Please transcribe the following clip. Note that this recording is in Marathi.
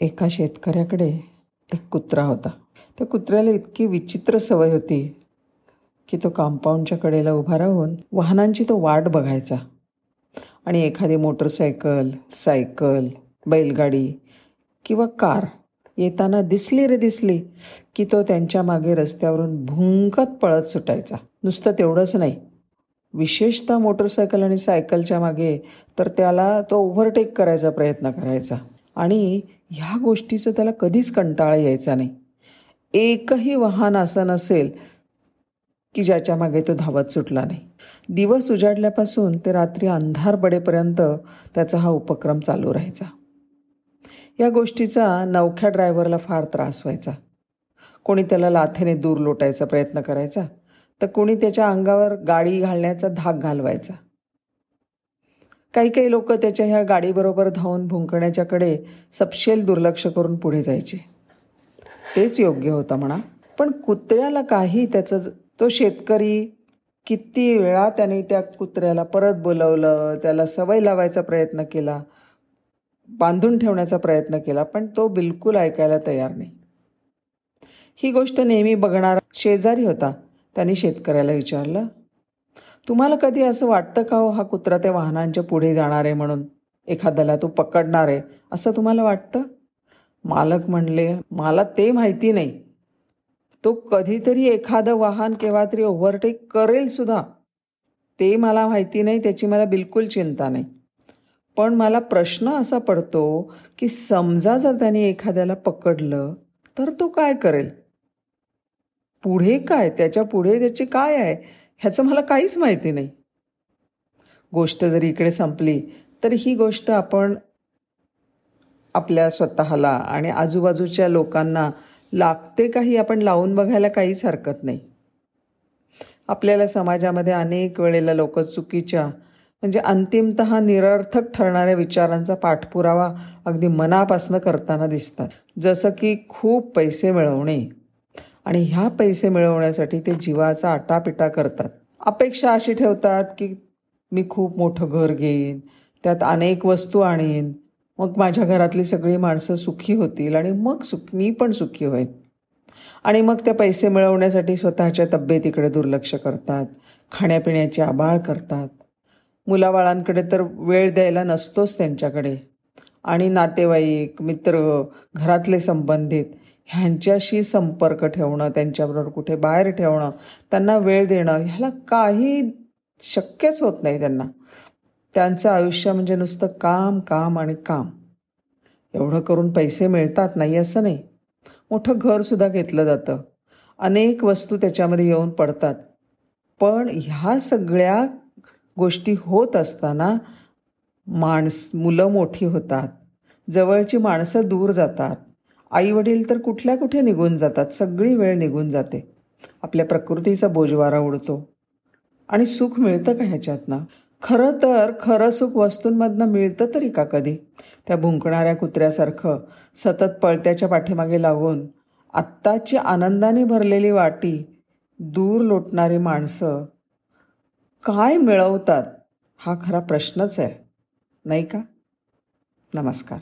एका शेतकऱ्याकडे एक कुत्रा होता. त्या कुत्र्याला इतकी विचित्र सवय होती की तो कंपाऊंडच्या कडेला उभा राहून वाहनांची तो वाट बघायचा. आणि एखादी मोटरसायकल सायकल बैलगाडी किंवा कार येताना दिसली रे दिसली की तो त्यांच्या मागे रस्त्यावरून भुंकत पळत सुटायचा. नुसतं तेवढंच नाही. विशेषतः मोटरसायकल आणि सायकलच्या मागे तर त्याला तो ओव्हरटेक करायचा प्रयत्न करायचा. आणि ह्या गोष्टीचं त्याला कधीच कंटाळा यायचा नाही. एकही वाहन असं नसेल की ज्याच्या मागे तो धावत सुटला नाही. दिवस उजाडल्यापासून ते रात्री अंधार पडेपर्यंत त्याचा हा उपक्रम चालू राहायचा. या गोष्टीचा नवख्या ड्रायव्हरला फार त्रास व्हायचा. कोणी त्याला लाथेने दूर लोटायचा प्रयत्न करायचा तर कोणी त्याच्या अंगावर गाडी घालण्याचा धाक घालवायचा. काही काही लोक त्याच्या ह्या गाडीबरोबर धावून भुंकण्याच्याकडे सपशेल दुर्लक्ष करून पुढे जायचे. तेच योग्य होतं म्हणा. पण कुत्र्याला काही त्याचं तो शेतकरी किती वेळा त्याने त्या कुत्र्याला परत बोलवलं त्याला सवय लावायचा प्रयत्न केला बांधून ठेवण्याचा प्रयत्न केला पण तो बिलकुल ऐकायला तयार नाही. ही गोष्ट नेहमी बघणारा शेजारी होता. त्यांनी शेतकऱ्याला विचारलं तुम्हाला कधी असं वाटतं का हो हा कुत्रा त्या वाहनांच्या पुढे जाणार आहे म्हणून? एखाद्याला तो पकडणार आहे. असं तुम्हाला वाटतं? मालक म्हणले मला ते माहिती नाही. तो कधीतरी एखादं वाहन केव्हा तरी ओव्हरटेक करेल सुद्धा. ते मला माहिती नाही त्याची मला बिलकुल चिंता नाही. पण मला प्रश्न असा पडतो की समजा जर त्याने एखाद्याला पकडलं तर तो काय करेल? पुढे काय? त्याच्या पुढे त्याचे काय आहे? ह्याचं मला काहीच माहिती नाही. गोष्ट जरी इकडे संपली तर ही गोष्ट आपण आपल्या स्वतःला आणि आजूबाजूच्या लोकांना लागते काही आपण लावून बघायला काहीच हरकत नाही. आपल्याला समाजामध्ये अनेक वेळेला लोक चुकीच्या म्हणजे अंतिमत निरर्थक ठरणाऱ्या विचारांचा पाठपुरावा अगदी मनापासनं करताना दिसतात. जसं की खूप पैसे मिळवणे आणि ह्या पैसे मिळवण्यासाठी ते जीवाचा आटापिटा करतात. अपेक्षा अशी ठेवतात की मी खूप मोठं घर घेईन त्यात अनेक वस्तू आणीन मग माझ्या घरातली सगळी माणसं सुखी होतील आणि मग सुख मी पण सुखी होईन. आणि मग त्या पैसे मिळवण्यासाठी स्वतःच्या तब्येतीकडे दुर्लक्ष करतात खाण्यापिण्याची आबाळ करतात. मुलाबाळांकडे तर वेळ द्यायला नसतोच त्यांच्याकडे. आणि नातेवाईक मित्र घरातले संबंधित ह्यांच्याशी संपर्क ठेवणं त्यांच्याबरोबर कुठे बाहेर ठेवणं त्यांना वेळ देणं ह्याला काही शक्यच होत नाही त्यांना. त्यांचं आयुष्य म्हणजे नुसतं काम काम आणि काम. एवढं करून पैसे मिळतात नाही असं नाही. मोठं घरसुद्धा घेतलं जातं. अनेक वस्तू त्याच्यामध्ये येऊन पडतात. पण ह्या सगळ्या गोष्टी होत असताना माणस मुलं मोठी होतात. जवळची माणसं दूर जातात. आईवडील तर कुठल्या कुठे निघून जातात सगळी वेळ निघून जाते. आपल्या प्रकृतीचा बोजवारा उडतो. आणि सुख मिळतं का ह्याच्यातनं? खरं तर खरं सुख वस्तूंमधनं मिळतं तरी का कधी? त्या भुंकणाऱ्या कुत्र्यासारखं सतत पळत्याच्या पाठीमागे लागून आत्ताची आनंदाने भरलेली वाटी दूर लोटणारी माणसं काय मिळवतात? हा खरा प्रश्नच आहे. नाही का? नमस्कार.